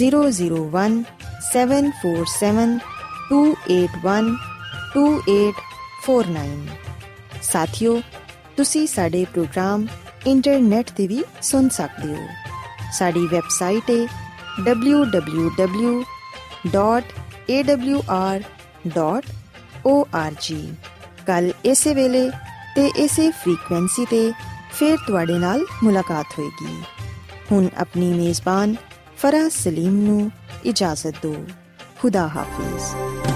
001 747 281 2849 ਸਾਥਿਓ, ਤੁਸੀਂ ਸਾਡੇ ਪ੍ਰੋਗਰਾਮ ਇੰਟਰਨੈਟ ਤੇ ਵੀ ਸੁਣ ਸਕਦੇ ਹੋ। ਸਾਡੀ ਵੈਬਸਾਈਟ ਹੈ www.awr.org ਕੱਲ ਇਸੇ ਵੇਲੇ ਤੇ ਇਸੇ ਫ੍ਰੀਕਵੈਂਸੀ ਤੇ ਫਿਰ ਤੁਹਾਡੇ ਨਾਲ ਮੁਲਾਕਾਤ ਹੋਏਗੀ। ਹੁਣ ਆਪਣੀ ਮੇਜ਼ਬਾਨ ਫਰਾਜ਼ ਸਲੀਮ ਨੂੰ ਇਜਾਜ਼ਤ ਦਿਓ। ਖੁਦਾ ਹਾਫਿਜ਼।